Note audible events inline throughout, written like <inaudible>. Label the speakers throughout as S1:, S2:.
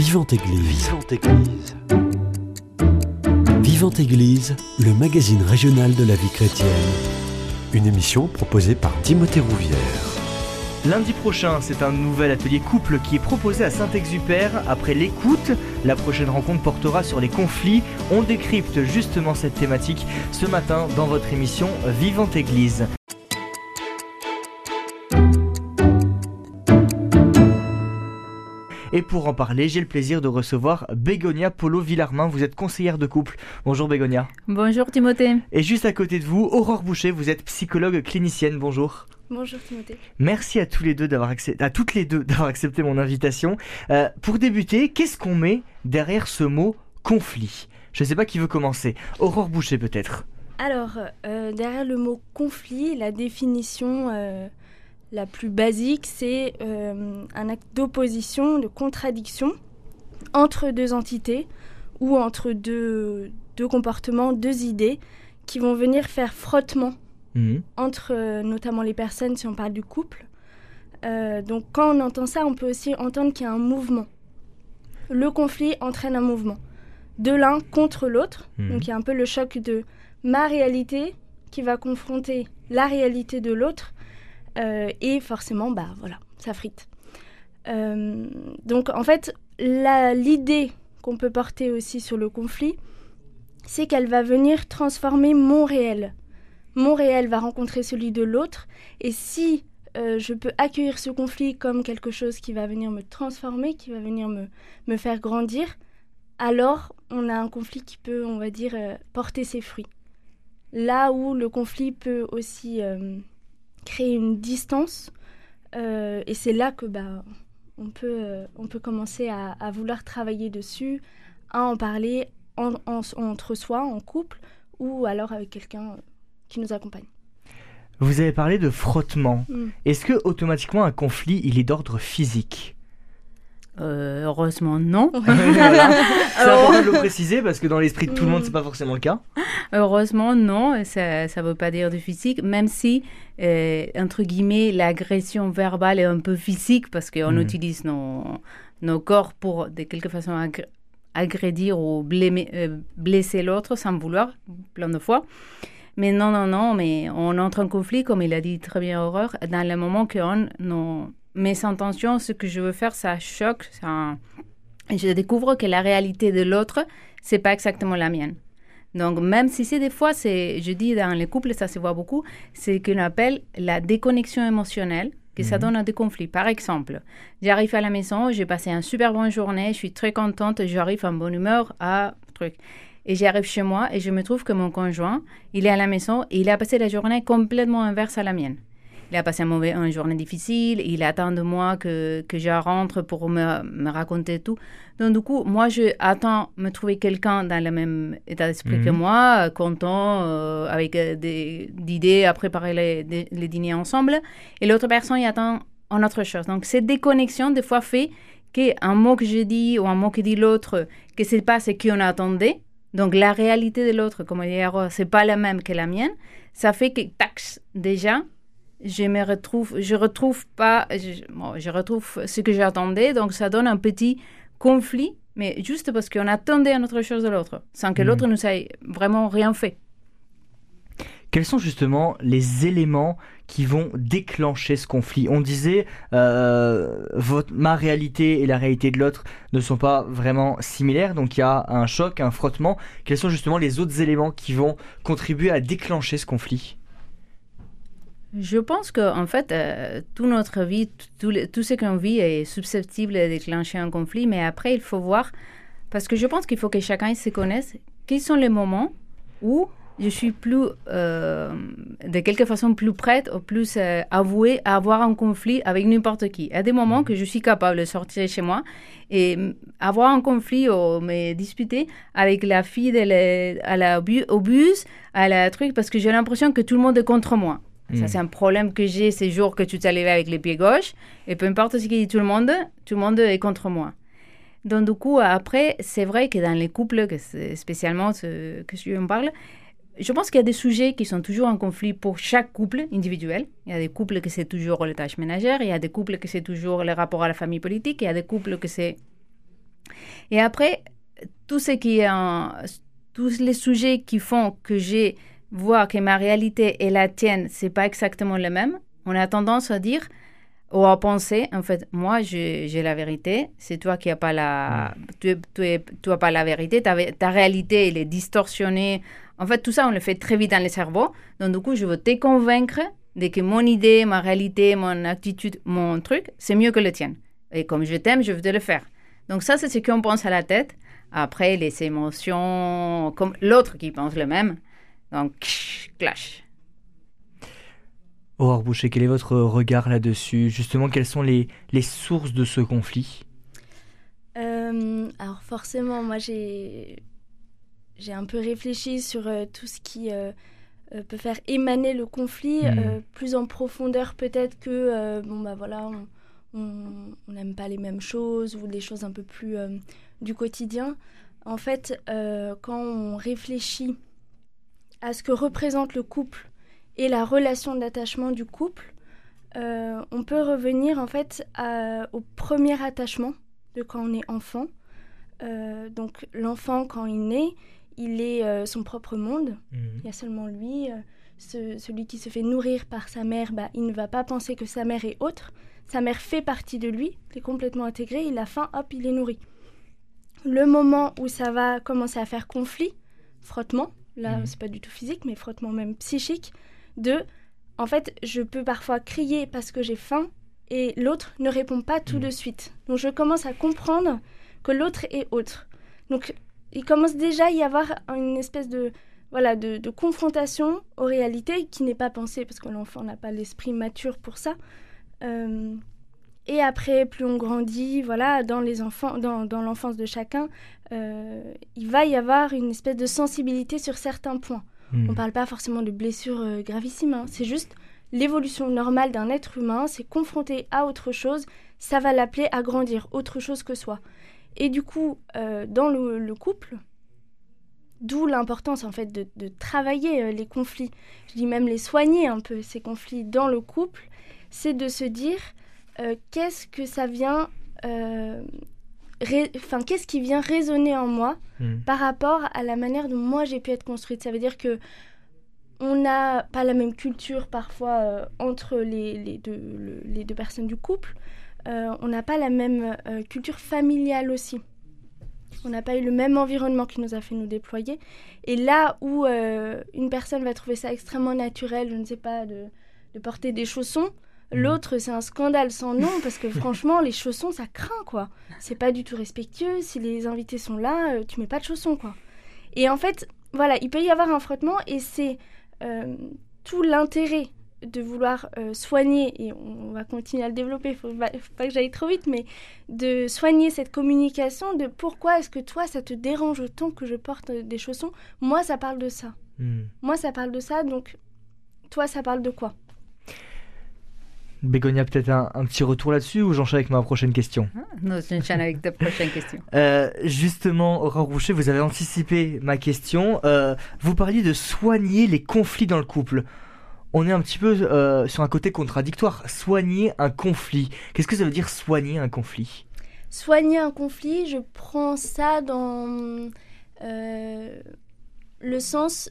S1: Vivante Église. Vivante Église. Vivante Église, le magazine régional de la vie chrétienne. Une émission proposée par Timothée Rouvière.
S2: Lundi prochain, c'est un nouvel atelier couple qui est proposé à Saint-Exupère. Après l'écoute, la prochaine rencontre portera sur les conflits. On décrypte justement cette thématique ce matin dans votre émission Vivante Église. Et pour en parler, j'ai le plaisir de recevoir Bégonia Polo Villarmin. Vous êtes conseillère de couple. Bonjour Bégonia.
S3: Bonjour Timothée.
S2: Et juste à côté de vous, Aurore Boucher, vous êtes psychologue clinicienne. Bonjour.
S4: Bonjour Timothée.
S2: Merci à tous les deux d'avoir accepté, à toutes les deux d'avoir accepté mon invitation. Euh, pour débuter, qu'est-ce qu'on met derrière ce mot conflit? Je ne sais pas qui veut commencer. Aurore Boucher peut-être.
S4: Alors, euh, derrière le mot conflit, la définition euh, la plus basique, c'est euh, un acte d'opposition, de contradiction entre deux entités ou entre deux, deux comportements, deux idées qui vont venir faire frottement
S2: Mhm.
S4: entre euh, notamment les personnes si on parle du couple. Euh, donc quand on entend ça, on peut aussi entendre qu'il y a un mouvement. Le conflit entraîne un mouvement de l'un contre l'autre.
S2: Mhm.
S4: Donc il y a un peu le choc de ma réalité qui va confronter la réalité de l'autre. Euh, et forcément, bah voilà, ça frite. Euh, donc en fait, l'idée qu'on peut porter aussi sur le conflit, c'est qu'elle va venir transformer mon réel. Mon réel va rencontrer celui de l'autre. Et si euh, je peux accueillir ce conflit comme quelque chose qui va venir me transformer, qui va venir me, me faire grandir, alors on a un conflit qui peut, on va dire, porter ses fruits. Là où le conflit peut aussi créer une distance, euh, et c'est là que bah, on, peut, euh, on peut commencer à, à vouloir travailler dessus, à en parler en- en- entre soi, en couple, ou alors avec quelqu'un euh, qui nous accompagne.
S2: Vous avez parlé de frottement.
S4: Mm.
S2: Est-ce que automatiquement un conflit, il est d'ordre physique?
S3: Euh, heureusement non. <laughs>
S2: Voilà. C'est important de le préciser parce que dans l'esprit de tout le monde,
S4: Mm.
S2: c'est pas forcément le cas.
S3: Heureusement non, ça ne veut pas dire du physique, même si, euh, entre guillemets, l'agression verbale est un peu physique parce qu'on
S2: Mhm.
S3: utilise nos, nos corps pour, de quelque façon, agr- agrédir ou euh, blesser l'autre sans vouloir, plein de fois. Mais non, non, non, mais on entre en conflit, comme il a dit très bien Aurore, dans le moment que on, nos, mes intentions, ce que je veux faire, ça choque, ça, je découvre que la réalité de l'autre, c'est pas exactement la mienne. Donc, même si c'est des fois, c'est, je dis dans les couples, ça se voit beaucoup, c'est ce qu'on appelle la déconnexion émotionnelle, que ça
S2: Mhm.
S3: donne à des conflits. Par exemple, j'arrive à la maison, j'ai passé une super bonne journée, je suis très contente, j'arrive en bonne humeur à truc. Et j'arrive chez moi et je me trouve que mon conjoint, il est à la maison et il a passé la journée complètement inverse à la mienne. Il a passé un mauvais, une journée difficile, il attend de moi que, que je rentre pour me, me raconter tout. Donc, du coup, moi, je attends me trouver quelqu'un dans le même état d'esprit que
S2: Mhm.
S3: moi, content, euh, avec euh, des, idées à préparer les, des- les dîners ensemble. Et l'autre personne, il attend en autre chose. Donc, cette déconnexion, des fois, fait qu'un mot que je dis ou un mot que dit l'autre, que c'est pas ce qu'on attendait. Donc, la réalité de l'autre, comme dit Aurore, c'est pas la même que la mienne. Ça fait que, tac, déjà, je me retrouve, je retrouve pas, je, bon, je retrouve ce que j'attendais, donc ça donne un petit conflit, mais juste parce qu'on attendait une autre chose de l'autre, sans que
S2: Mhm.
S3: l'autre nous ait vraiment rien fait.
S2: Quels sont justement les éléments qui vont déclencher ce conflit? On disait, euh, votre, ma réalité et la réalité de l'autre ne sont pas vraiment similaires, donc il y a un choc, un frottement. Quels sont justement les autres éléments qui vont contribuer à déclencher ce conflit?
S3: Je pense que en fait, euh, toute notre vie, tout, ce qu'on vit est susceptible de déclencher un conflit, mais après, il faut voir, parce que je pense qu'il faut que chacun se connaisse, quels sont les moments où je suis plus, euh, de quelque façon, plus prête ou plus euh, avouée à avoir un conflit avec n'importe qui. Il y a des moments que je suis capable de sortir chez moi et avoir un conflit ou me disputer avec la fille de la- à au bus, truc, parce que j'ai l'impression que tout le monde est contre moi. Ça,
S2: Mm.
S3: c'est un problème que j'ai ces jours que tu t'es levé avec les pieds gauches. Et peu importe ce qu'il dit tout le monde, tout le monde est contre moi. Donc, du coup, après, c'est vrai que dans les couples, que spécialement ce que je en parle, je pense qu'il y a des sujets qui sont toujours en conflit pour chaque couple individuel. Il y a des couples que c'est toujours les tâches ménagères, il y a des couples que c'est toujours les rapports à la famille politique, il y a des couples que c'est Et après, tout ce qui est en, tous les sujets qui font que j'ai voir que ma réalité et la tienne, c'est pas exactement le même, on a tendance à dire ou à penser, en fait, moi, j'ai la vérité, c'est toi qui n'as pas la... Tu, tu, as pas la vérité, ta, ta, réalité, elle est distorsionnée. En fait, tout ça, on le fait très vite dans le cerveau. Donc, du coup, je veux te convaincre de que mon idée, ma réalité, mon attitude, mon truc, c'est mieux que le tien. Et comme je t'aime, je veux te le faire. Donc, ça, c'est ce qu'on pense à la tête. Après, les émotions, comme l'autre qui pense le même. Donc, clash.
S2: Aurore Boucher, quel est votre regard là-dessus? Justement, quelles sont les, les sources de ce conflit?
S4: Euh, Alors forcément, moi j'ai j'ai un peu réfléchi sur euh, tout ce qui euh, peut faire émaner le conflit, hmm. plus en profondeur peut-être que bon bah voilà, on n'aime pas les mêmes choses ou des choses un peu plus du quotidien. En fait, quand on réfléchit à ce que représente le couple et la relation d'attachement du couple, euh, on peut revenir en fait au premier attachement de quand on est enfant. Euh, donc l'enfant quand il naît, il est euh, son propre monde. Mhm. Il y a seulement lui. celui qui se fait nourrir par sa mère, bah, il ne va pas penser que sa mère est autre. Sa mère fait partie de lui, il est complètement intégré. Il a faim, hop, il est nourri. Le moment où ça va commencer à faire conflit, frottement, là mhm. c'est pas du tout physique, mais frottement même psychique, de, en fait, je peux parfois crier parce que j'ai faim et l'autre ne répond pas tout mm. de suite. Donc je commence à comprendre que l'autre est autre. Donc il commence déjà à y avoir une espèce de voilà de, confrontation aux réalités qui n'est pas pensée parce que l'enfant n'a pas l'esprit mature pour ça. Euh, et après, plus on grandit, voilà, dans les enfants, dans, dans l'enfance de chacun, euh, il va y avoir une espèce de sensibilité sur certains points. On ne hmm. parle pas forcément de blessures euh, gravissimes, hein. c'est juste l'évolution normale d'un être humain, c'est confronté à autre chose, ça va l'appeler à grandir, autre chose que soi. Et du coup, euh, dans le, couple, d'où l'importance en fait de, travailler euh, les conflits, je dis même les soigner un peu, ces conflits dans le couple, c'est de se dire qu'est-ce que ça vient enfin, qu'est-ce qui vient résonner en moi hmm. par rapport à la manière dont moi j'ai pu être construite? Ça veut dire que on n'a pas la même culture parfois euh, entre les, les, deux, les, deux, personnes du couple. Euh, on n'a pas la même euh, culture familiale aussi. On n'a pas eu le même environnement qui nous a fait nous déployer. Et là où une personne va trouver ça extrêmement naturel, je ne sais pas, de, de porter des chaussons. L'autre, c'est un scandale sans nom parce que <laughs> franchement, les chaussons, ça craint quoi. C'est pas du tout respectueux. Si les invités sont là, euh, tu mets pas de chaussons quoi. Et en fait, voilà, il peut y avoir un frottement et c'est euh, tout l'intérêt de vouloir euh, soigner, et on va continuer à le développer, il faut, faut pas que j'aille trop vite, mais de soigner cette communication de pourquoi est-ce que toi, ça te dérange autant que je porte des chaussons. Moi, ça parle de ça. Mm. Moi, ça parle de ça, donc toi, ça parle de quoi?
S2: Bégonia, peut-être un, petit retour là-dessus ou j'enchaîne avec ma prochaine question?
S3: Ah, Non, j'enchaîne avec ta prochaine question.
S2: Euh, justement, Aurore Roucher, vous avez anticipé ma question. Euh, vous parliez de soigner les conflits dans le couple. On est un petit peu euh, sur un côté contradictoire. Soigner un conflit. Qu'est-ce que ça veut dire soigner un conflit?
S4: Soigner un conflit, je prends ça dans le sens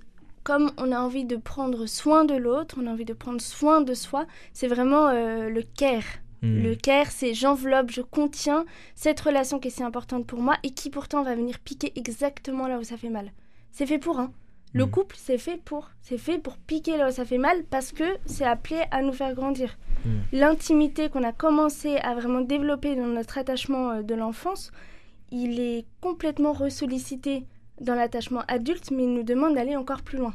S4: comme on a envie de prendre soin de l'autre, on a envie de prendre soin de soi, c'est vraiment euh, le care. Hmm. Le care, c'est j'enveloppe, je contiens cette relation qui est si importante pour moi et qui pourtant va venir piquer exactement là où ça fait mal. C'est fait pour, hein. Le hmm. couple, c'est fait pour. C'est fait pour piquer là où ça fait mal parce que c'est appelé à nous faire grandir. Hmm. L'intimité qu'on a commencé à vraiment développer dans notre attachement euh, de l'enfance, il est complètement ressollicité dans l'attachement adulte, mais il nous demande d'aller encore plus loin.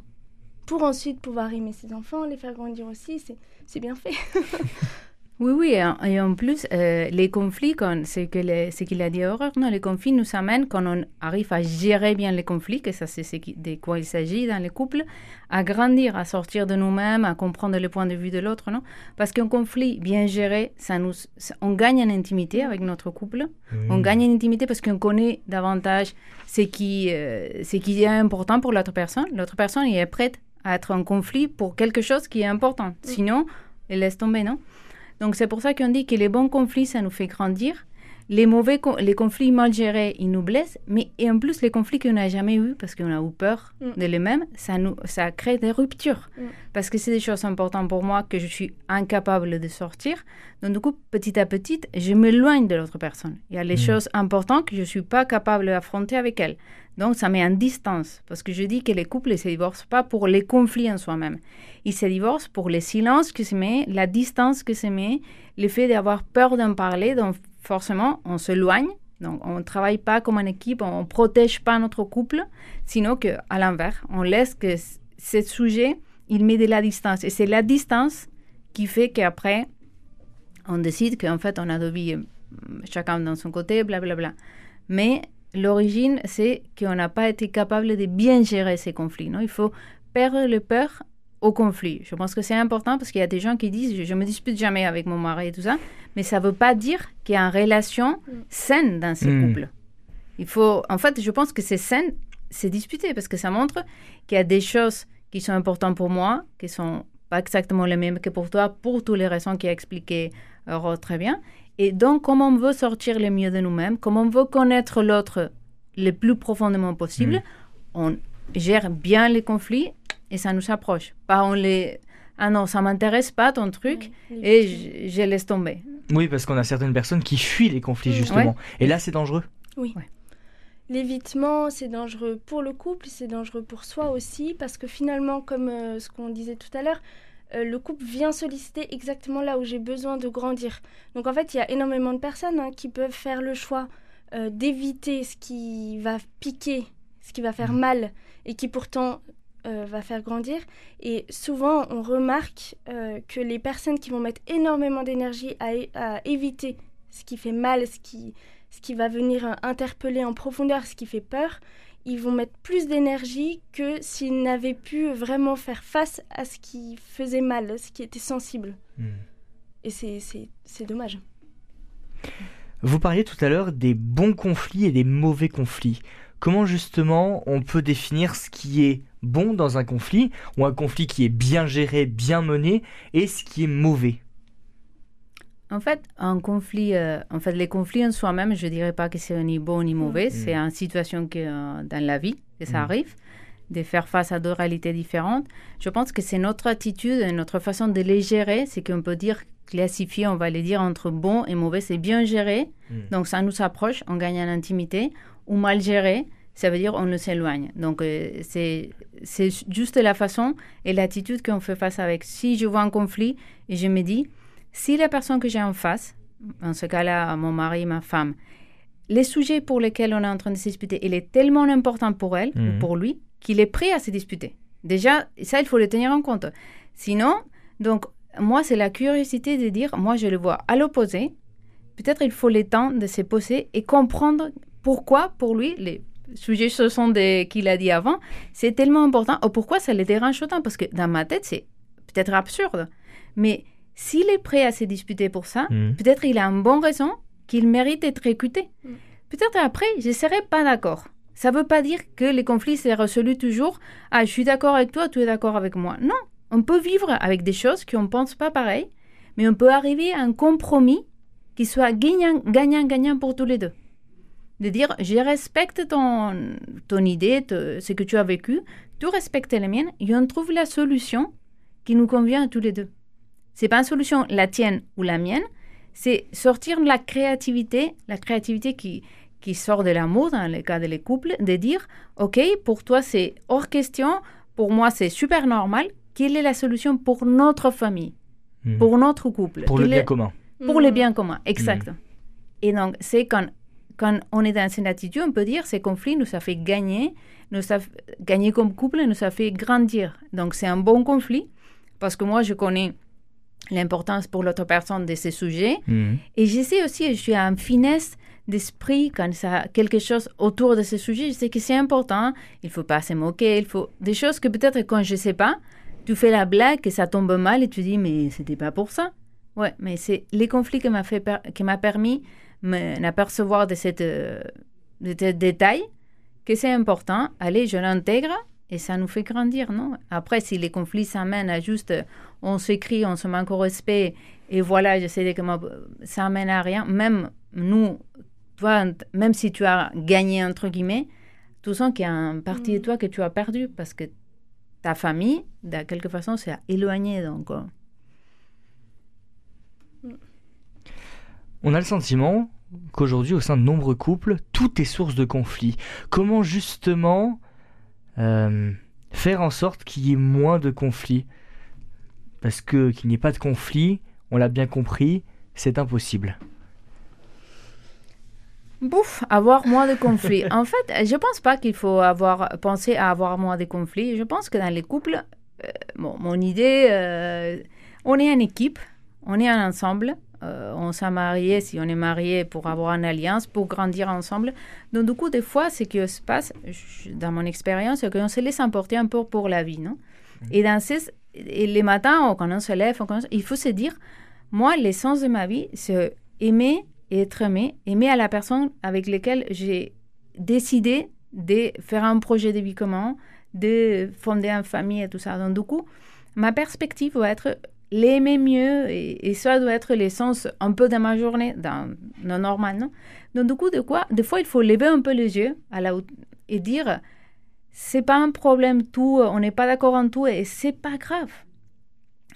S4: Pour ensuite pouvoir aimer ses enfants, les faire grandir aussi, c'est bien fait. <laughs>
S3: Oui, oui, et en plus, euh, les conflits, c'est ce qu'il a dit Aurore, non, les conflits nous amènent, quand on arrive à gérer bien les conflits, que ça c'est de quoi il s'agit dans les couples, à grandir, à sortir de nous-mêmes, à comprendre le point de vue de l'autre, non? Parce qu'un conflit bien géré, ça nous, on gagne en intimité avec notre couple, on gagne en intimité parce qu'on connaît davantage ce qui, euh, ce qui est important pour l'autre personne. L'autre personne est prête à être en conflit pour quelque chose qui est important. Sinon, elle laisse tomber, non? Donc c'est pour ça qu'on dit que les bons conflits, ça nous fait grandir. Les mauvais, les conflits mal gérés, ils nous blessent, mais et en plus les conflits qu'on n'a jamais eus parce qu'on a eu peur mm. de les-mêmes, ça nous, ça crée des ruptures mm. parce que c'est des choses importantes pour moi que je suis incapable de sortir. Donc du coup, petit à petit, je m'éloigne de l'autre personne. Il y a les mm. choses importantes que je suis pas capable d'affronter avec elle. Donc ça met en distance parce que je dis que les couples ne se divorcent pas pour les conflits en soi-même. Ils se divorcent pour les silences que se met, la distance que se met, le fait d'avoir peur d'en parler. Donc forcément, on s'éloigne. Donc, on ne travaille pas comme une équipe, on ne protège pas notre couple, sinon qu'à l'inverse, on laisse que ce sujet, il met de la distance. Et c'est la distance qui fait qu'après, on décide qu'en fait, on a de vie euh, chacun dans son côté, blablabla. Bla, bla. Mais l'origine, c'est qu'on n'a pas été capable de bien gérer ces conflits. Non? Il faut perdre le peur au conflit. Je pense que c'est important parce qu'il y a des gens qui disent je, ne me dispute jamais avec mon mari et tout ça, mais ça ne veut pas dire qu'il y a une relation saine dans ces hmm. couples. Il faut, en fait, je pense que c'est sain, c'est disputer parce que ça montre qu'il y a des choses qui sont importantes pour moi, qui sont pas exactement les mêmes que pour toi, pour toutes les raisons qu'il a expliquées euh, très bien. Et donc, comment on veut sortir le mieux de nous-mêmes, comment on veut connaître l'autre le plus profondément possible, hmm. on gère bien les conflits et ça nous approche. Pas on les ah non, ça m'intéresse pas ton truc et je, laisse tomber.
S2: Oui, parce qu'on a certaines personnes qui fuient les conflits justement. Et là, c'est dangereux.
S4: Oui. L'évitement, c'est dangereux pour le couple, c'est dangereux pour soi aussi, parce que finalement, comme euh, ce qu'on disait tout à l'heure, euh, le couple vient solliciter exactement là où j'ai besoin de grandir. Donc en fait, il y a énormément de personnes hein, qui peuvent faire le choix euh, d'éviter ce qui va piquer, ce qui va faire mmh. mal, et qui pourtant euh, va faire grandir. Et souvent, on remarque euh, que les personnes qui vont mettre énormément d'énergie à, éviter ce qui fait mal, ce qui, ce qui va venir interpeller en profondeur, ce qui fait peur, ils vont mettre plus d'énergie que s'ils n'avaient pu vraiment faire face à ce qui faisait mal, ce qui était sensible. Hmm. Et c'est dommage.
S2: Vous parliez tout à l'heure des bons conflits et des mauvais conflits. Comment justement on peut définir ce qui est bon dans un conflit, ou un conflit qui est bien géré, bien mené, et ce qui est mauvais
S3: en fait, un conflit, euh, en fait, les conflits en soi-même, je dirais pas que c'est ni bon ni mauvais. Mm. C'est une situation que euh, dans la vie que ça mm. arrive, de faire face à deux réalités différentes. Je pense que c'est notre attitude, notre façon de les gérer, c'est qu'on peut dire classifier, on va les dire entre bon et mauvais, c'est bien géré, mm. donc ça nous approche, on gagne en intimité, ou mal géré, ça veut dire on nous s'éloigne. Donc euh, c'est c'est juste la façon et l'attitude qu'on fait face avec. Si je vois un conflit et je me dis, si la personne que j'ai en face, en ce cas-là mon mari, ma femme, les sujets pour lesquels on est en train de se disputer, il est tellement important pour elle ou mhm. pour lui qu'il est prêt à se disputer. Déjà, ça, il faut le tenir en compte. Sinon, donc, moi, c'est la curiosité de dire, moi, je le vois à l'opposé. Peut-être il faut le temps de se poser et comprendre pourquoi, pour lui, les sujets ce sont des qu'il a dit avant, c'est tellement important. Oh, pourquoi ça le dérange autant Parce que dans ma tête, c'est peut-être absurde. Mais s'il est prêt à se disputer pour ça, hmm. peut-être il a une bonne raison qu'il mérite d'être écouté. Hmm. Peut-être après, je ne serai pas d'accord. Ça ne veut pas dire que les conflits se résolus toujours. Ah, je suis d'accord avec toi, tu es d'accord avec moi. Non, on peut vivre avec des choses qu'on ne pense pas pareil, mais on peut arriver à un compromis qui soit gagnant-gagnant pour tous les deux de dire je respecte ton, ton idée, ce que tu as vécu, tu respectes la mienne et on trouve la solution qui nous convient à tous les deux. C'est pas une solution la tienne ou la mienne, c'est sortir de la créativité, la créativité qui, qui sort de l'amour dans le cas des couples, de dire ok pour toi c'est hors question, pour moi c'est super normal. Quelle est la solution pour notre famille, hmm. pour notre couple?
S2: Pour le bien commun.
S3: Pour le bien commun, exact. Hmm. Et donc, c'est quand quand on est dans cette attitude, on peut dire ces conflits nous a fait gagner, nous a gagner comme couple, nous a fait grandir. Donc c'est un bon conflit parce que moi je connais l'importance pour l'autre personne de ces sujets mhm. et je sais aussi, je suis en finesse d'esprit quand ça quelque chose autour de ce sujet, je sais que c'est important, il faut pas se moquer, il faut des choses que peut-être quand je sais pas, tu fais la blague et ça tombe mal et tu dis mais c'était pas pour ça. Ouais, mais c'est les conflits qui m'a fait qui m'a permis m'apercevoir de, cette, euh, de ce détail, que c'est important. Allez, je l'intègre et ça nous fait grandir, non? Après, si les conflits s'amènent à juste, on s'écrit, on se manque au respect, et voilà, je sais que ça amène à rien. Même nous, toi, même si tu as gagné, entre guillemets, tu sens qu'il y a une partie de
S4: Mm.
S3: toi que tu as perdu parce que ta famille, de quelque façon, s'est éloignée. Donc, euh,
S2: On a le sentiment qu'aujourd'hui, au sein de nombreux couples, tout est source de conflit. Comment justement euh, faire en sorte qu'il y ait moins de conflits? Parce que qu'il n'y ait pas de conflit, on l'a bien compris, c'est impossible.
S3: Bouf, avoir moins de conflits. <laughs> en fait, je pense pas qu'il faut avoir penser à avoir moins de conflits. Je pense que dans les couples, euh, bon, mon idée, euh, on est une équipe, on est un ensemble. Euh, on s'est marié, si on est marié, pour avoir une alliance, pour grandir ensemble. Donc, du coup, des fois, ce qui se passe, je- dans mon expérience, c'est qu'on se laisse emporter un peu pour la vie, non? Et dans ces, et les matins, quand on se lève, on il faut se dire, moi, l'essence de ma vie, c'est aimer et être aimé, aimer à la personne avec laquelle j'ai décidé de faire un projet de vie commun, de fonder une famille et tout ça. Donc, du coup, ma perspective va être l'aimer mieux et, ça doit être l'essence un peu de ma journée, dans le normal, non? Donc, du coup, de quoi Des fois, il faut lever un peu les yeux à la et dire c'est pas un problème tout, on n'est pas d'accord en tout et c'est pas grave.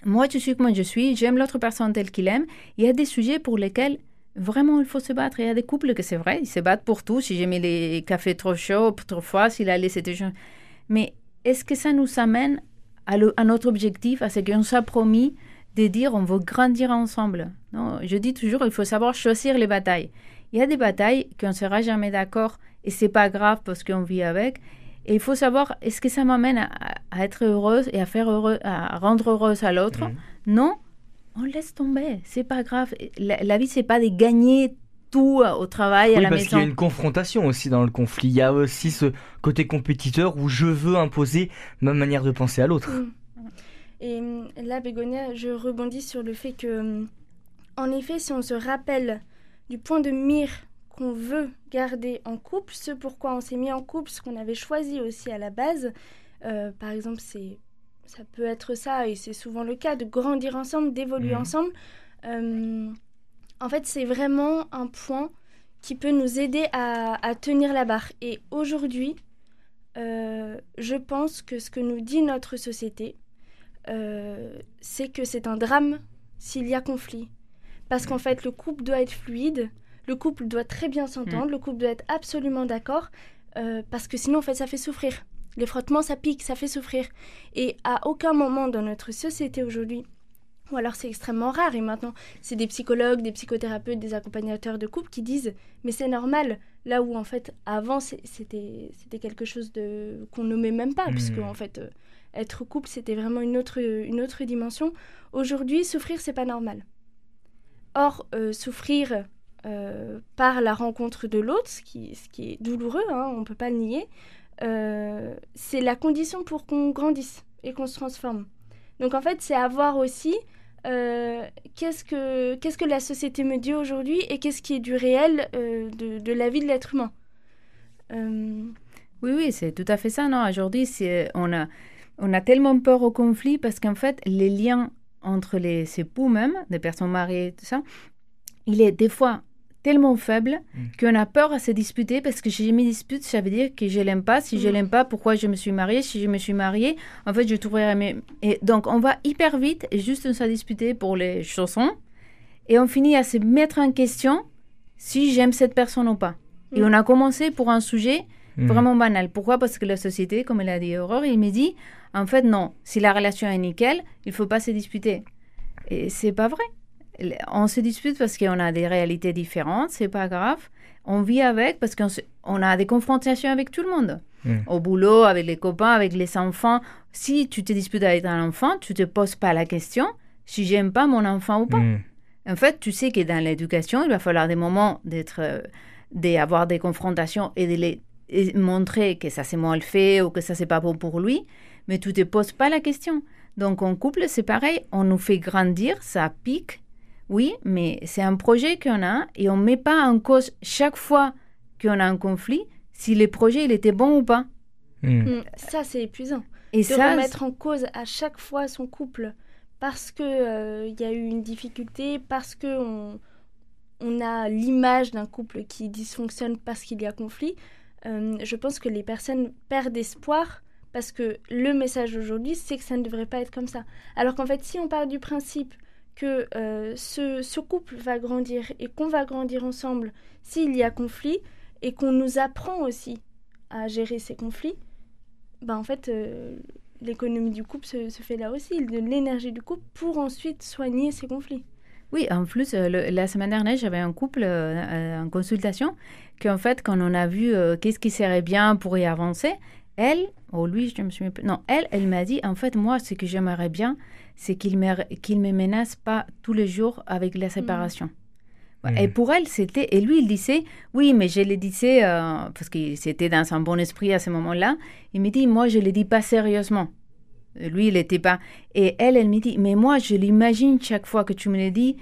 S3: Moi, je suis comme je suis, j'aime l'autre personne telle qu'il aime. Il y a des sujets pour lesquels vraiment il faut se battre. Il y a des couples que c'est vrai, ils se battent pour tout. Si j'ai mis les cafés trop chauds, trop froids, s'il a laissé des. Mais est-ce que ça nous amène le- à notre objectif, à ce qu'on s'est promis de dire on veut grandir ensemble non, Je dis toujours, il faut savoir choisir les batailles. Il y a des batailles qu'on ne sera jamais d'accord et c'est pas grave parce qu'on vit avec. Et il faut savoir, est-ce que ça m'amène à, à être heureuse et à faire heureux, à rendre heureuse à l'autre?
S2: Mhm.
S3: Non, on laisse tomber. C'est pas grave. La, la vie, c'est pas de gagner tout euh, au travail, à
S2: Oui,
S3: la
S2: parce qu'il y
S3: maison.
S2: a une confrontation aussi dans le conflit. Il y a aussi ce côté compétiteur où je veux imposer ma manière de penser à l'autre.
S4: Mm. Et hum, là, Bégonia, je rebondis sur le fait que, hum, en effet, si on se rappelle du point de mire qu'on veut garder en couple, ce pourquoi on s'est mis en couple, ce qu'on avait choisi aussi à la base, euh, par exemple, c'est ça peut être ça, et c'est souvent le cas, de grandir ensemble, d'évoluer ensemble. Euh, en fait, c'est vraiment un point qui peut nous aider à, à tenir la barre. Et aujourd'hui, euh, je pense que ce que nous dit notre société, euh, c'est que c'est un drame s'il y a conflit. Parce qu'en fait, le couple doit être fluide, le couple doit très bien s'entendre, le couple doit être absolument d'accord, euh, parce que sinon, en fait, ça fait souffrir. Les frottements, ça pique, ça fait souffrir. Et à aucun moment dans notre société aujourd'hui, ou alors c'est extrêmement rare, et maintenant, c'est des psychologues, des psychothérapeutes, des accompagnateurs de couple qui disent Mais c'est normal, là où en fait, avant, c'était c'était quelque chose de qu'on nommait même pas, parce que
S2: Mhm.
S4: en fait, euh, être couple, c'était vraiment une autre, une autre dimension. Aujourd'hui, souffrir, c'est pas normal. Or, euh, souffrir euh, par la rencontre de l'autre, ce qui, ce qui est douloureux, hein, on ne peut pas le nier, c'est la condition pour qu'on grandisse et qu'on se transforme. Donc en fait, c'est avoir aussi euh, qu'est-ce que qu'est-ce que la société me dit aujourd'hui et qu'est-ce qui est du réel euh, de, de la vie de l'être humain? Euh,
S3: Oui, oui, c'est tout à fait ça. Non, aujourd'hui, on a, on a tellement peur au conflit parce qu'en fait, les liens entre les époux même, des personnes mariées, tout ça, il est des fois tellement faible
S2: Mm.
S3: qu'on a peur à se disputer parce que si je me dispute, ça veut dire que je l'aime pas. Si je
S4: Mm.
S3: l'aime pas, pourquoi je me suis mariée Si je me suis mariée, en fait, je trouverais... mes- Et donc, on va hyper vite et juste se disputer pour les chaussons et on finit à se mettre en question si j'aime cette personne ou pas. Et
S4: Mm.
S3: on a commencé pour un sujet vraiment banal. Pourquoi? Parce que la société, comme elle a dit Aurore, il me dit, en fait, non, si la relation est nickel, il faut pas se disputer. Et c'est pas vrai. On se dispute parce qu'on a des réalités différentes, c'est pas grave. On vit avec parce qu'on se- on a des confrontations avec tout le monde.
S2: Mm.
S3: Au boulot, avec les copains, avec les enfants. Si tu te disputes avec un enfant, tu te poses pas la question si j'aime pas mon enfant ou pas.
S2: Mhm.
S3: En fait, tu sais que dans l'éducation, il va falloir des moments d'être, euh, d'avoir des confrontations et de les et montrer que ça c'est mal fait ou que ça c'est pas bon pour lui, mais tu te poses pas la question. Donc en couple, c'est pareil, on nous fait grandir, ça pique, oui, mais c'est un projet qu'on a et on met pas en cause chaque fois qu'on a un conflit si le projet il était bon ou pas.
S2: Mhm.
S4: mm, ça, c'est épuisant.
S3: Et
S4: de
S3: ça,
S4: remettre en cause à chaque fois son couple parce que euh, il y a eu une difficulté, parce que on, on a l'image d'un couple qui dysfonctionne parce qu'il y a conflit, euh, je pense que les personnes perdent espoir parce que le message aujourd'hui, c'est que ça ne devrait pas être comme ça. Alors qu'en fait, si on part du principe que euh, ce, couple va grandir et qu'on va grandir ensemble s'il y a conflit et qu'on nous apprend aussi à gérer ces conflits, ben en fait, euh, l'économie du couple se, fait là aussi, de l'énergie du couple pour ensuite soigner ces conflits.
S3: Oui, en plus, euh, la semaine dernière, j'avais un couple en consultation qu'en fait, quand on a vu qu'est-ce qui serait bien pour y avancer, elle, ou lui, je me suis... Non, elle, elle m'a dit, en fait, moi, ce que j'aimerais bien, c'est qu'il me, qu'il me menace pas tous les jours avec la séparation. Mmh. Et pour elle, c'était... Et lui, il disait, oui, mais je le disais, euh, parce que c'était dans un bon esprit à ce moment-là, il me dit, moi, je le dis pas sérieusement. Lui, il n'était pas... Et elle, elle me dit, mais moi, je l'imagine chaque fois que tu me le dis,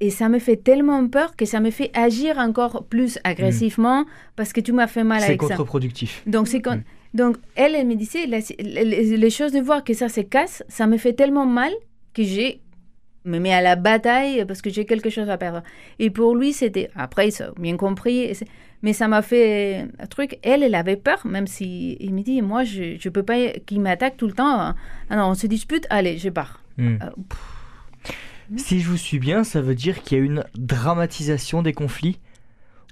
S3: et ça me fait tellement peur que ça me fait agir encore plus agressivement mmh. parce que tu m'as fait mal avec ça.
S2: C'est contre-productif.
S3: Donc, c'est... Con... Donc, elle, elle me disait, les, les, choses de voir que ça se casse, ça me fait tellement mal que j'ai me mets à la bataille parce que j'ai quelque chose à perdre. Et pour lui, c'était, après, il a bien compris, mais ça m'a fait un truc. Elle, elle avait peur, même si il me dit, moi, je ne peux pas qu'il m'attaque tout le temps. Alors, on se dispute, allez, je pars.
S2: Hmm. Euh, si je vous suis bien, ça veut dire qu'il y a une dramatisation des conflits?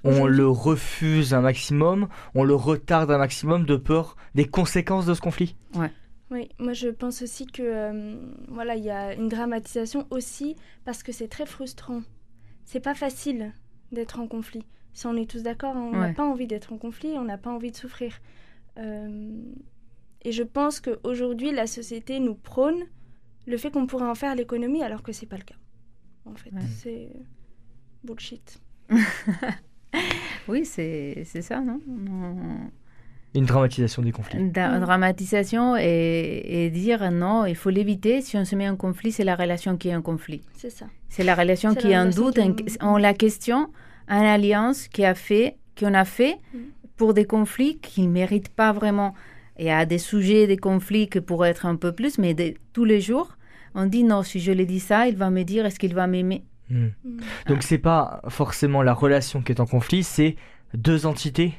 S2: On le refuse un maximum, on le retarde un maximum de peur des conséquences de ce conflit.
S3: Ouais.
S4: Oui, moi je pense aussi que euh, voilà, il y a une dramatisation aussi parce que c'est très frustrant. C'est pas facile d'être en conflit. Si on est tous d'accord, on n'a ouais. pas envie d'être en conflit, on n'a pas envie de souffrir. Euh, et je pense qu'aujourd'hui, la société nous prône le fait qu'on pourrait en faire l'économie alors que c'est pas le cas. En fait, ouais. c'est bullshit. <laughs> <laughs>
S3: oui, c'est ça, non?
S2: Une dramatisation des conflits.
S3: Une dramatisation et, et, dire non, il faut l'éviter. Si on se met en conflit, c'est la relation qui est en conflit.
S4: C'est ça.
S3: C'est la relation qui est en doute. On la question, une alliance qui a fait, qu'on a fait mm. pour des conflits qui ne méritent pas vraiment. Il y a des sujets, des conflits qui pourraient être un peu plus, mais de, tous les jours, on dit non, si je lui dis ça, il va me dire est-ce qu'il va m'aimer?
S2: Mmh. Donc c'est pas forcément la relation qui est en conflit, c'est deux entités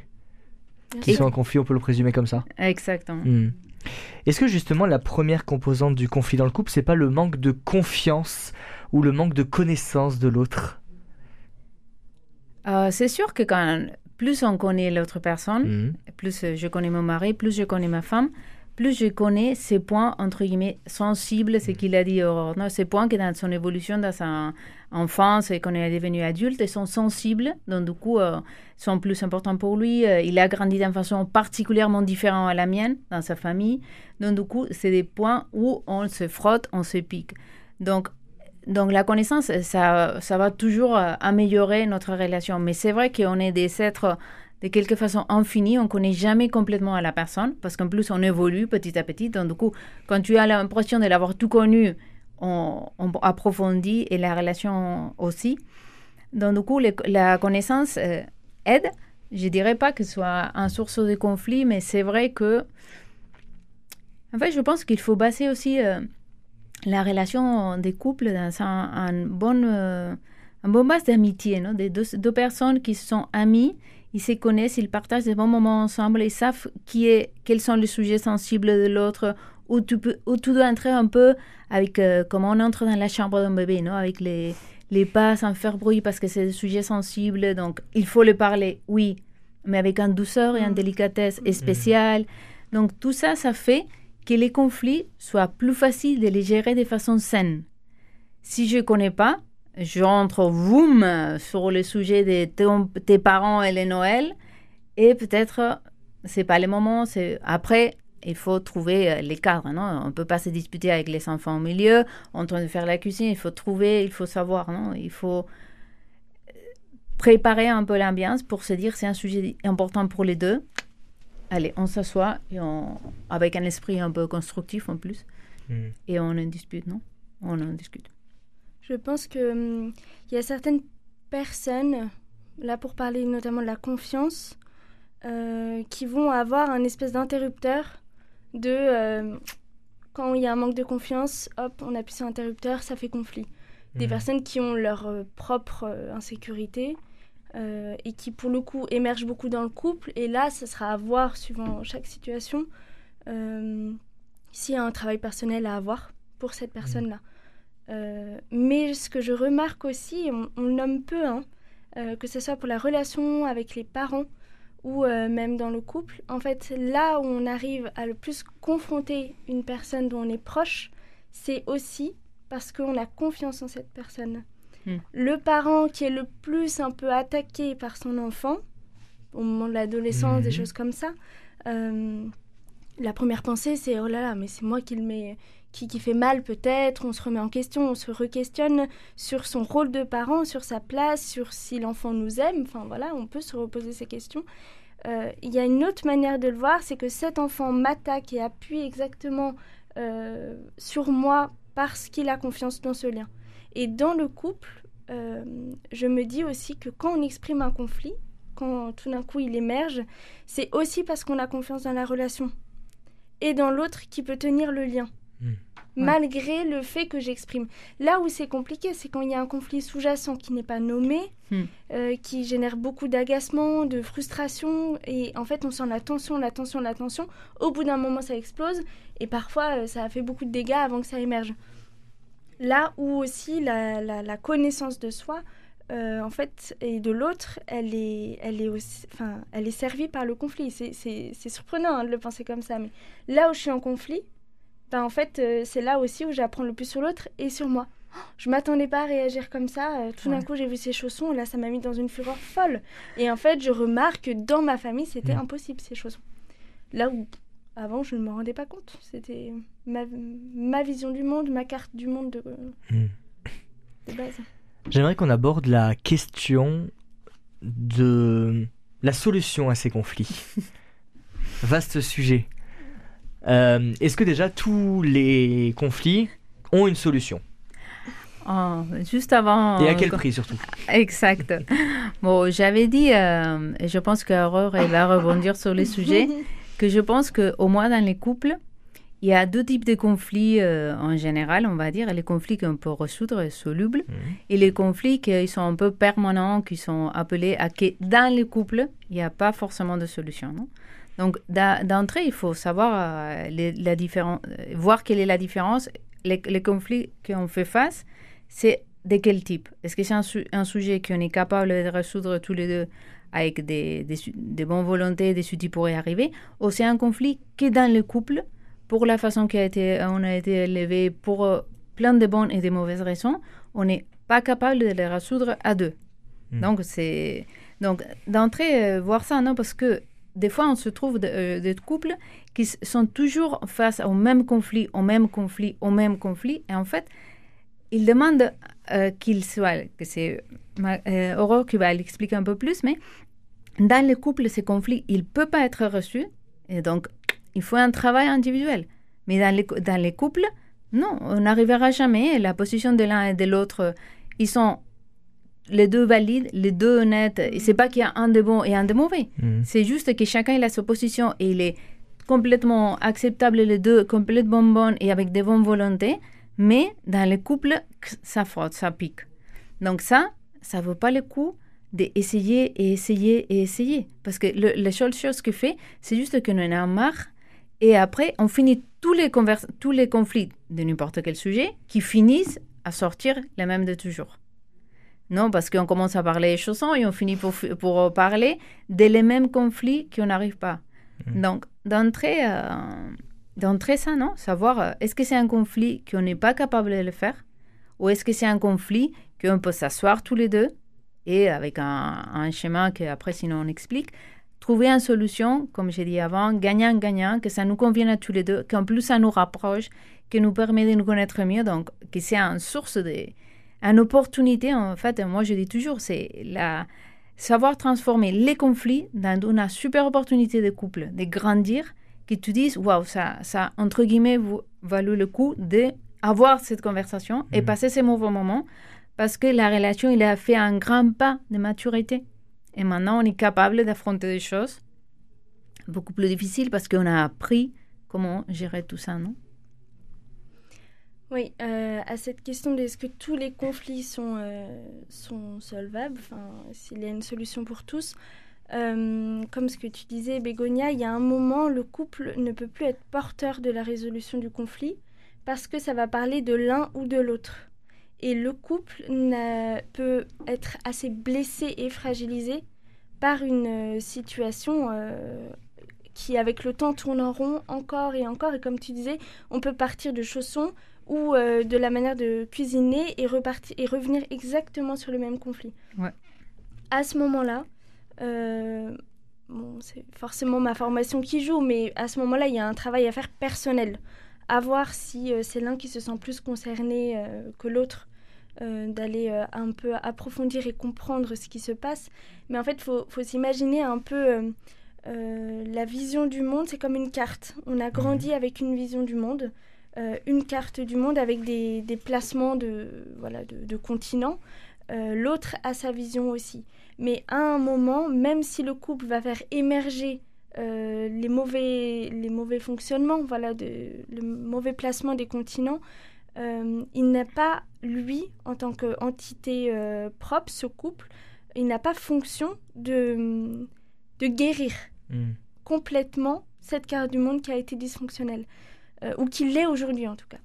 S2: qui Et sont en conflit, on peut le présumer comme ça.
S3: Exactement.
S2: Mmh. Est-ce que justement la première composante du conflit dans le couple, c'est pas le manque de confiance ou le manque de connaissance de l'autre?
S3: Euh, C'est sûr que quand plus on connaît l'autre personne, plus je connais mon mari, plus je connais ma femme, plus je connais ces points, entre guillemets, sensibles, ce qu'il a dit Aurore, ces points qui dans son évolution, dans sa enfance et il est devenu adulte, sont sensibles, donc du coup, euh, sont plus importants pour lui. Euh, il a grandi d'une façon particulièrement différente à la mienne, dans sa famille. Donc du coup, c'est des points où on se frotte, on se pique. Donc, donc la connaissance, ça, ça va toujours euh, améliorer notre relation. Mais c'est vrai qu'on est des êtres de quelque façon infinie, on ne connaît jamais complètement la personne, parce qu'en plus on évolue petit à petit. Donc du coup, quand tu as l'impression de l'avoir tout connu, on, on, approfondit et la relation aussi. Donc du coup, la connaissance euh, aide. Je dirais pas que ce soit un source de conflit, mais c'est vrai que, en fait, je pense qu'il faut baser aussi euh, la relation des couples dans un, bon, euh, un bon base d'amitié, non? Des deux, deux personnes qui sont amies ils se connaissent, ils partagent des bons moments ensemble, ils savent qui est, quels sont les sujets sensibles de l'autre, où tu, peux, où tu dois entrer un peu avec euh, comment on entre dans la chambre d'un bébé, non? Avec les, les pas sans faire bruit parce que c'est des sujets sensibles, donc il faut les parler, oui, mais avec une douceur et une mm. délicatesse mm. spéciale. Donc tout ça, ça fait que les conflits soient plus faciles de les gérer de façon saine. Si je ne connais pas, j'entre boum sur le sujet de tes parents et les Noël et peut-être c'est pas le moment c'est après il faut trouver euh, les cadres non? On peut pas se disputer avec les enfants au milieu en train de faire la cuisine il faut trouver il faut savoir non? Il faut euh, préparer un peu l'ambiance pour se dire c'est un sujet important pour les deux. Allez on s'assoit et on avec un esprit un peu constructif en plus. Mm. et on en dispute non? On en discute.
S4: Je pense qu'il hum, y a certaines personnes, là pour parler notamment de la confiance, euh, qui vont avoir un espèce d'interrupteur de euh, quand il y a un manque de confiance, hop, on appuie sur l'interrupteur, ça fait conflit. des
S2: Mhm.
S4: personnes qui ont leur euh, propre euh, insécurité et qui, pour le coup, émergent beaucoup dans le couple. Et là, ce sera à voir, suivant chaque situation, s'il y a un travail personnel à avoir pour cette personne-là. Euh, mais ce que je remarque aussi, on, on le nomme peu, hein, euh, que ce soit pour la relation avec les parents ou euh, même dans le couple, en fait, là où on arrive à le plus confronter une personne dont on est proche, c'est aussi parce qu'on a confiance en cette personne.
S3: Hmm.
S4: Le parent qui est le plus un peu attaqué par son enfant, au moment de l'adolescence, des
S2: Mhm.
S4: choses comme ça, euh, la première pensée c'est oh là là, mais c'est moi qui le mets, qui, qui fait mal peut-être, on se remet en question, on se re-questionne sur son rôle de parent, sur sa place, sur si l'enfant nous aime, enfin voilà, on peut se reposer ces questions. Euh, Il y a une autre manière de le voir, c'est que cet enfant m'attaque et appuie exactement euh, sur moi parce qu'il a confiance dans ce lien. Et dans le couple, euh, je me dis aussi que quand on exprime un conflit, quand tout d'un coup il émerge, c'est aussi parce qu'on a confiance dans la relation et dans l'autre qui peut tenir le lien. Malgré le fait que j'exprime. Là où c'est compliqué, c'est quand il y a un conflit sous-jacent qui n'est pas nommé,
S3: Mm.
S4: euh, qui génère beaucoup d'agacement, de frustration, et en fait on sent la tension, la tension, la tension. Au bout d'un moment ça explose, et parfois euh, ça a fait beaucoup de dégâts avant que ça émerge. Là où aussi la, la- la connaissance de soi, euh, en fait, et de l'autre, elle est, elle, est aussi, enfin, elle est servie par le conflit. C'est surprenant hein, de le penser comme ça, mais là où je suis en conflit, ben, en fait, euh, c'est là aussi où j'apprends le plus sur l'autre et sur moi. Je m'attendais pas à réagir comme ça. euh, tout d'un coup, j'ai vu ces chaussons et là, ça m'a mis dans une fureur folle. Et en fait, je remarque que dans ma famille, c'était
S2: Mm.
S4: impossible ces chaussons. Là où avant, je ne me rendais pas compte. C'était ma, ma vision du monde, ma carte du monde de,
S2: Mm.
S4: de base.
S2: J'aimerais qu'on aborde la question de la solution à ces conflits. <laughs> Vaste sujet. Euh, Est-ce que déjà tous les conflits ont une solution
S3: Oh, juste avant.
S2: Et à quel
S3: euh,
S2: prix surtout
S3: Exact. <laughs> Bon, j'avais dit, euh, et je pense qu'Aurore elle va rebondir sur le sujet, <laughs> que je pense qu'au moins dans les couples, il y a deux types de conflits euh, en général, on va dire. Les conflits qu'on peut résoudre et solubles,
S2: Mhm.
S3: et les conflits qui sont un peu permanents, qui sont appelés à que dans les couples, il n'y a pas forcément de solution. Non? Donc, d'entrée, il faut savoir euh, les- la différence, voir quelle est la différence. Les, les conflits qu'on fait face, c'est de quel type? Est-ce que c'est un, su- un sujet qu'on est capable de résoudre tous les deux avec des, des, su- des bonnes volontés, des outils pour y arriver? Ou c'est un conflit qui est dans le couple, pour la façon qu'on a été, on a été élevé, pour euh, plein de bonnes et de mauvaises raisons, on n'est pas capable de les résoudre à deux.
S2: Mm.
S3: Donc, c'est donc d'entrée, euh, voir ça, non Parce que des fois, on se trouve euh, des couples qui sont toujours face au même conflit, au même conflit, au même conflit. Et en fait, ils demandent euh, qu'ils soient, que c'est euh, Aurore qui va l'expliquer un peu plus, mais dans les couples, ces conflits, ils ne peuvent pas être reçus. Et donc, il faut un travail individuel. Mais dans les, dans les couples, non, on n'arrivera jamais. La position de l'un et de l'autre, ils sont les deux valides, les deux honnêtes. C'est pas qu'il y a un de bon et un de mauvais.
S2: Mhm.
S3: C'est juste que chacun il a sa position et il est complètement acceptable les deux, complètement bon et avec des bonnes volontés. Mais dans les couples, ça frotte, ça pique. Donc ça, ça vaut pas le coup d'essayer et essayer et essayer. Parce que le, la seule chose que fait, c'est juste qu'on en a marre. Et après, on finit tous les, tous les conflits de n'importe quel sujet qui finissent à sortir les mêmes de toujours. Non, parce qu'on commence à parler des chaussons et on finit pour, pour parler de les mêmes conflits qu'on n'arrive pas.
S2: Mhm.
S3: Donc, euh, d'entrée, ça, non? Savoir, euh, est-ce que c'est un conflit qu'on n'est pas capable de le faire? Ou est-ce que c'est un conflit qu'on peut s'asseoir tous les deux et avec un, un schéma qu'après, sinon, on explique, trouver une solution, comme j'ai dit avant, gagnant-gagnant, que ça nous convienne à tous les deux, qu'en plus, ça nous rapproche, que nous permet de nous connaître mieux, donc que c'est une source de... Une opportunité, en fait, moi je dis toujours, c'est la savoir transformer les conflits dans une super opportunité de couple, de grandir, que tu dises, waouh, ça, ça, entre guillemets, vous, le coup d'avoir cette conversation et
S2: Mhm.
S3: passer ces mauvais moments parce que la relation, il a fait un grand pas de maturité. Et maintenant, on est capable d'affronter des choses beaucoup plus difficiles parce qu'on a appris comment gérer tout ça, non?
S4: Oui, euh, à cette question de est-ce que tous les conflits sont, euh, sont solvables, s'il y a une solution pour tous, euh, comme ce que tu disais, Bégonia, il y a un moment, le couple ne peut plus être porteur de la résolution du conflit parce que ça va parler de l'un ou de l'autre. Et le couple peut être assez blessé et fragilisé par une situation qui, avec le temps, tourne en rond encore et encore. Et comme tu disais, on peut partir de chaussons ou euh, de la manière de cuisiner et, repartir, et revenir exactement sur le même conflit.
S3: Ouais.
S4: À ce moment-là, euh, bon, c'est forcément ma formation qui joue, mais à ce moment-là, il y a un travail à faire personnel, à voir si euh, c'est l'un qui se sent plus concerné que l'autre. d'aller un peu approfondir et comprendre ce qui se passe. Mais en fait, il faut, faut s'imaginer un peu la vision du monde, c'est comme une carte. On a grandi avec une vision du monde. Euh, une carte du monde avec des, placements de, voilà, de, continents. Euh, l'autre a sa vision aussi. Mais à un moment, même si le couple va faire émerger euh, les, mauvais, les mauvais fonctionnements, voilà, de, le mauvais placement des continents, il n'a pas, lui, en tant qu'entité propre, ce couple, il n'a pas fonction de, de guérir hmm. complètement cette carte du monde qui a été dysfonctionnelle. Euh, ou qu'il l'est aujourd'hui en tout cas.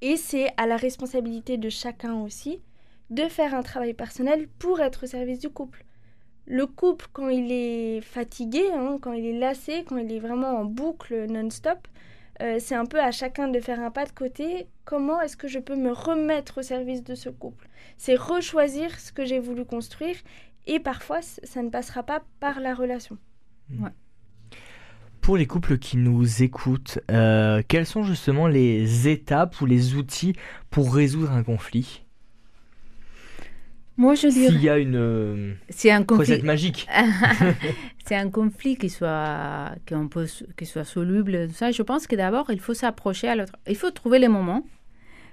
S4: Et c'est à la responsabilité de chacun aussi de faire un travail personnel pour être au service du couple. Le couple, quand il est fatigué, hein, quand il est lassé, quand il est vraiment en boucle non-stop, euh, c'est un peu à chacun de faire un pas de côté. Comment est-ce que je peux me remettre au service de ce couple? C'est rechoisir ce que j'ai voulu construire et parfois ça ne passera pas par la relation.
S3: Ouais
S2: pour les couples qui nous écoutent, euh, quelles sont justement les étapes ou les outils pour résoudre un conflit?
S3: Moi, je dirais.
S2: S'il y a une euh,
S3: un conflit...
S2: recette magique. <laughs> <laughs>
S3: c'est un conflit qui soit, qu'on peut, qui soit soluble, ça, je pense que d'abord, il faut s'approcher à l'autre. Il faut trouver les moments,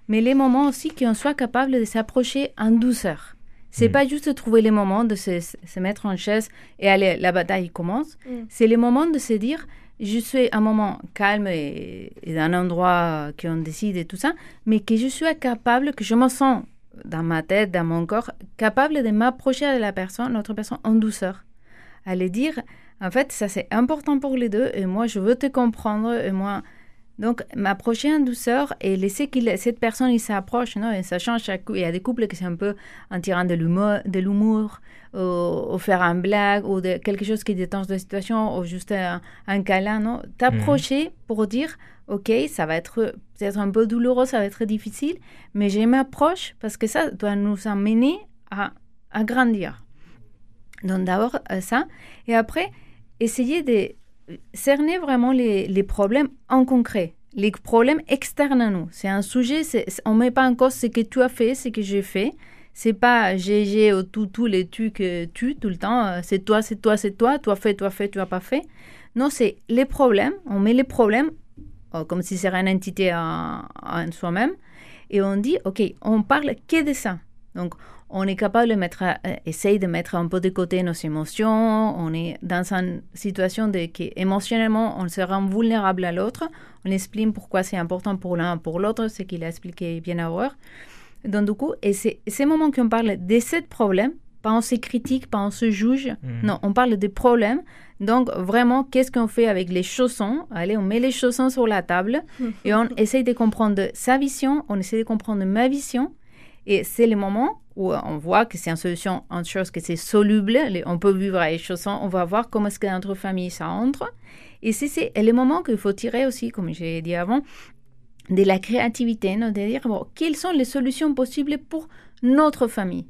S3: mais les moments aussi qu'on soit capable de s'approcher en douceur. C'est mm. pas juste trouver les moments de se, se, mettre en chaise et aller, la bataille commence. Mm. C'est les moments de se dire, je suis un moment calme et, et un endroit qu'on décide et tout ça, mais que je suis capable, que je me sens dans ma tête, dans mon corps, capable de m'approcher de la personne, l'autre personne, en douceur. Aller dire, en fait, ça c'est important pour les deux, et moi je veux te comprendre, et moi, donc, m'approcher en douceur et laisser que cette personne il s'approche, non? Et ça change chaque coup. Il y a des couples qui sont un peu en tirant de l'humour, de l'humour, ou, faire un blague, ou de, quelque chose qui détend la situation, ou juste un, câlin, non? T'approcher mhm. pour dire, OK, ça va être peut-être un peu douloureux, ça va être difficile, mais je m'approche parce que ça doit nous amener à, à grandir. Donc, d'abord, euh, ça. Et après, essayer de cerner vraiment les, les, problèmes en concret, les problèmes externes à nous. C'est un sujet, on ne met pas en cause ce que tu as fait, ce que j'ai fait. C'est pas j'ai, ou tout, tous les tu que tu tout le temps. Euh, c'est toi, c'est toi, c'est toi. Toi fait, toi fait, tu as pas fait. Non, c'est les problèmes. On met les problèmes comme si c'était une entité en, en soi-même. Et on dit, OK, on parle que de ça. Donc, on est capable de mettre, euh, essayer de mettre un peu de côté nos émotions. On est dans une situation de que émotionnellement, on se rend vulnérable à l'autre. On explique pourquoi c'est important pour l'un pour l'autre, ce qu'il a expliqué bien avant. Donc, du coup, et c'est ces moments qu'on parle de ce problème, pas on se critique, pas on se juge. Mm. Non, on parle des problèmes. Donc, vraiment, qu'est-ce qu'on fait avec les chaussons? Allez, on met les chaussons sur la table et on essaye de comprendre sa vision, on essaie de comprendre ma vision. Et c'est le moment où on voit que c'est une solution, une chose que c'est soluble, on peut vivre avec chaussons, on va voir comment est-ce que notre famille ça entre. Et c'est le moment qu'il faut tirer aussi, comme j'ai dit avant, de la créativité, de dire bon, quelles sont les solutions possibles pour notre famille?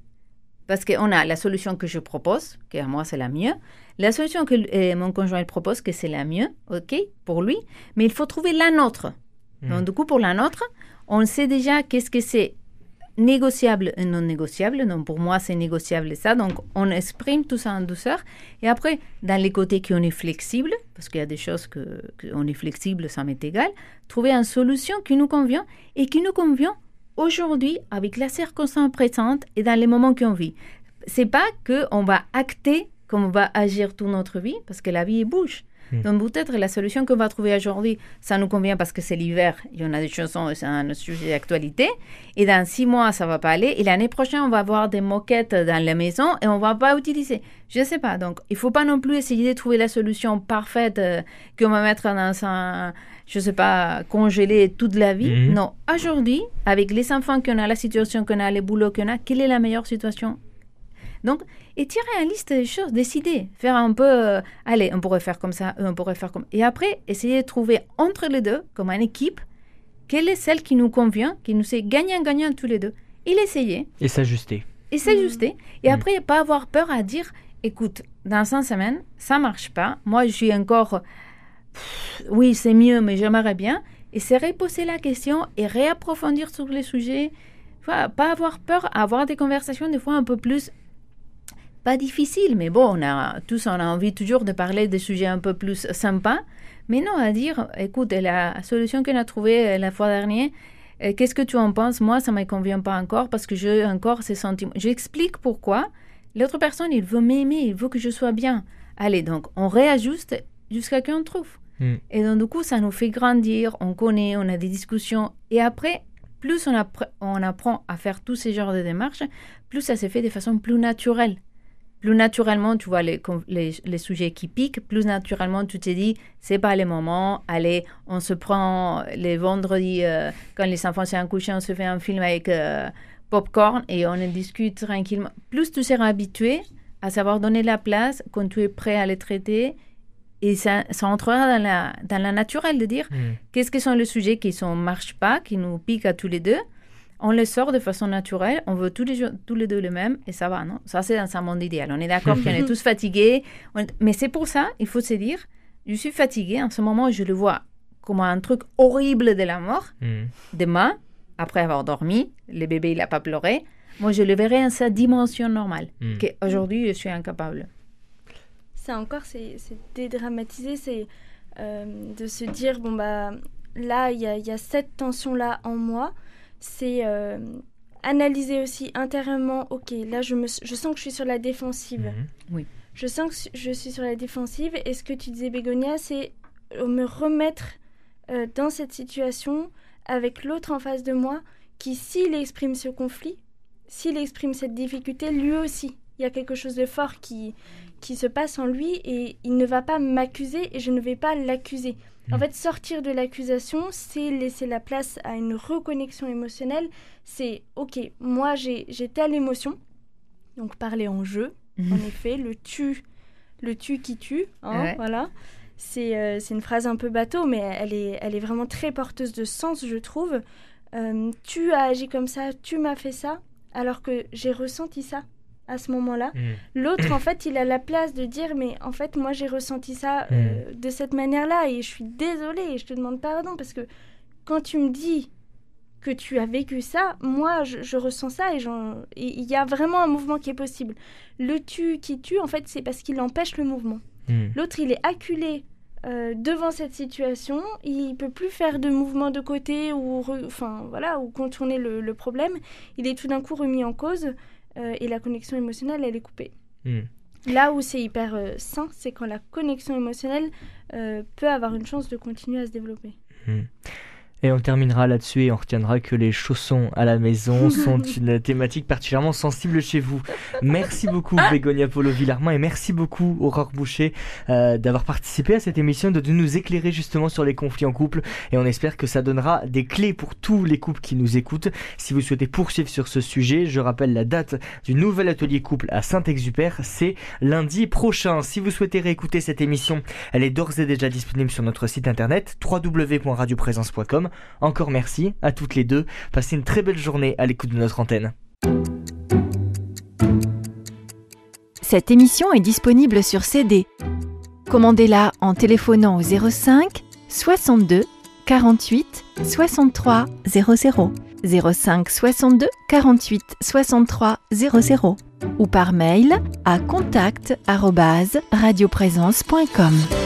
S3: Parce qu'on a la solution que je propose, qui à moi c'est la mieux, la solution que euh, mon conjoint propose, que c'est la mieux, ok, pour lui, mais il faut trouver la nôtre. Hmm. Donc du coup, pour la nôtre, on sait déjà qu'est-ce que c'est négociable et non négociable. Donc pour moi, c'est négociable ça. Donc on exprime tout ça en douceur. Et après, dans les côtés qui on est flexible, parce qu'il y a des choses que, on est flexible, ça m'est égal, trouver une solution qui nous convient et qui nous convient aujourd'hui avec la circonstance présente et dans les moments qu'on vit. C'est pas que on va acter comment on va agir toute notre vie, parce que la vie bouge. Mm. Donc peut-être la solution qu'on va trouver aujourd'hui, ça nous convient parce que c'est l'hiver, il y en a des chansons, c'est un sujet d'actualité. Et dans six mois, ça va pas aller. Et l'année prochaine, on va avoir des moquettes dans la maison et on va pas utiliser. Je ne sais pas. Donc il faut pas non plus essayer de trouver la solution parfaite euh, qu'on va mettre dans un je sais pas, congeler toute la vie. Mm-hmm. Non, aujourd'hui, avec les enfants qu'on a, la situation qu'on a, les boulots qu'on a, quelle est la meilleure situation? Donc, et tirer une liste des choses, décider, faire un peu, euh, allez, on pourrait faire comme ça, on pourrait faire comme... Et après, essayer de trouver entre les deux, comme une équipe, quelle est celle qui nous convient, qui nous est gagnant-gagnant tous les deux. Et l'essayer.
S2: Et s'ajuster.
S3: Et s'ajuster. Et mm. après, pas avoir peur à dire, écoute, dans cinq semaines, ça marche pas. Moi, je suis encore, oui, c'est mieux, mais j'aimerais bien. Et c'est reposer la question et réapprofondir sur les sujets. pas avoir peur, avoir des conversations des fois un peu plus pas difficile, mais bon, on a, tous on a envie toujours de parler des sujets un peu plus sympas. Mais non, à dire, écoute, la solution qu'on a trouvée euh, la fois dernière, euh, qu'est-ce que tu en penses? Moi, ça ne me convient pas encore parce que j'ai encore ces sentiments. J'explique pourquoi. L'autre personne, il veut m'aimer, il veut que je sois bien. Allez, donc, on réajuste jusqu'à qu'on trouve. Hmm. Et donc, du coup, ça nous fait grandir, on connaît, on a des discussions. Et après, plus on, on apprend à faire tous ces genres de démarches, plus ça se fait de façon plus naturelle plus naturellement, tu vois les, les, sujets qui piquent, plus naturellement, tu te dis, c'est pas le moment, allez, on se prend les vendredis, euh, quand les enfants sont couchés, on se fait un film avec euh, popcorn et on discute tranquillement. Plus tu seras habitué à savoir donner la place quand tu es prêt à les traiter et ça, ça entrera dans la, dans la naturelle de dire mm. qu'est-ce que sont les sujets qui ne marchent pas, qui nous piquent à tous les deux on les sort de façon naturelle, on veut tous les, tous les deux le même et ça va, non? Ça, c'est dans un monde idéal. On est d'accord qu'on est <laughs> tous fatigués, mais c'est pour ça, il faut se dire, je suis fatigué en ce moment, je le vois comme un truc horrible de la mort. Mm. Demain, après avoir dormi, le bébé, il n'a pas pleuré, moi, je le verrai en sa dimension normale, mm. qu'aujourd'hui, je suis incapable.
S4: Ça encore, c'est dédramatiser, c'est euh, de se dire, bon, bah, là, il y a, y a cette tension-là en moi, c'est euh, analyser aussi intérieurement, ok, là je, me, je sens que je suis sur la défensive. Mhm.
S3: Oui.
S4: Je sens que je suis sur la défensive. Et ce que tu disais, Bégonia, c'est euh, me remettre euh, dans cette situation avec l'autre en face de moi qui, s'il exprime ce conflit, s'il exprime cette difficulté, lui aussi, il y a quelque chose de fort qui, qui se passe en lui et il ne va pas m'accuser et je ne vais pas l'accuser. En mm. fait, sortir de l'accusation, c'est laisser la place à une reconnexion émotionnelle. C'est, ok, moi j'ai telle émotion, donc parler en jeu, mm. en effet, le tu, le tu qui tue, hein, voilà. Euh, c'est une phrase un peu bateau, mais elle est, elle est vraiment très porteuse de sens, je trouve. Euh, tu as agi comme ça, tu m'as fait ça, alors que j'ai ressenti ça à ce moment-là. Mm. L'autre, en <clears throat> fait, il a la place de dire, mais en fait, moi, j'ai ressenti ça euh, mm. de cette manière-là et je suis désolée et je te demande pardon parce que quand tu me dis que tu as vécu ça, moi, je, ressens ça et il y a vraiment un mouvement qui est possible. Le tu qui tue, en fait, c'est parce qu'il empêche le mouvement. Mm. L'autre, il est acculé euh, devant cette situation, il peut plus faire de mouvement de côté ou, enfin, voilà, ou contourner le, le problème. Il est tout d'un coup remis en cause. Euh, et la connexion émotionnelle, elle est coupée. Hmm. Là où c'est hyper euh, sain, c'est quand la connexion émotionnelle euh, peut avoir une chance de continuer à se développer.
S2: Hmm. Et on terminera là-dessus et on retiendra que les chaussons à la maison <laughs> sont une thématique particulièrement sensible chez vous. Merci beaucoup Bégonia Polo Villarmin et merci beaucoup Aurore Boucher euh, d'avoir participé à cette émission, de, nous éclairer justement sur les conflits en couple et on espère que ça donnera des clés pour tous les couples qui nous écoutent. Si vous souhaitez poursuivre sur ce sujet, je rappelle la date du nouvel atelier couple à Saint-Exupère, c'est lundi prochain. Si vous souhaitez réécouter cette émission, elle est d'ores et déjà disponible sur notre site internet www.radioprésence.com encore merci à toutes les deux. Passez une très belle journée à l'écoute de notre antenne.
S5: Cette émission est disponible sur CD. Commandez-la en téléphonant au 05 62 48 63 00 05 62 48 63 00 ou par mail à contact radioprésence.com.